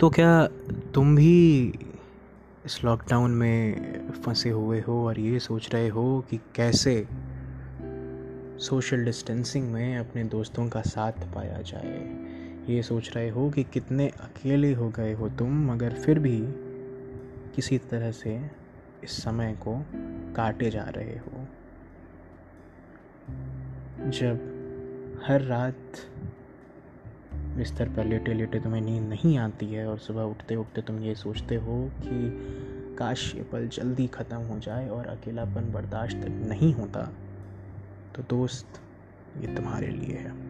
तो क्या तुम भी इस लॉकडाउन में फंसे हुए हो और ये सोच रहे हो कि कैसे सोशल डिस्टेंसिंग में अपने दोस्तों का साथ पाया जाए? ये सोच रहे हो कि कितने अकेले हो गए हो तुम, मगर फिर भी किसी तरह से इस समय को काटे जा रहे हो। जब हर रात बिस्तर पर लेटे लेटे तुम्हें नींद नहीं आती है और सुबह उठते उठते तुम ये सोचते हो कि काश ये पल जल्दी ख़त्म हो जाए और अकेलापन बर्दाश्त नहीं होता। तो दोस्त, ये तुम्हारे लिए है।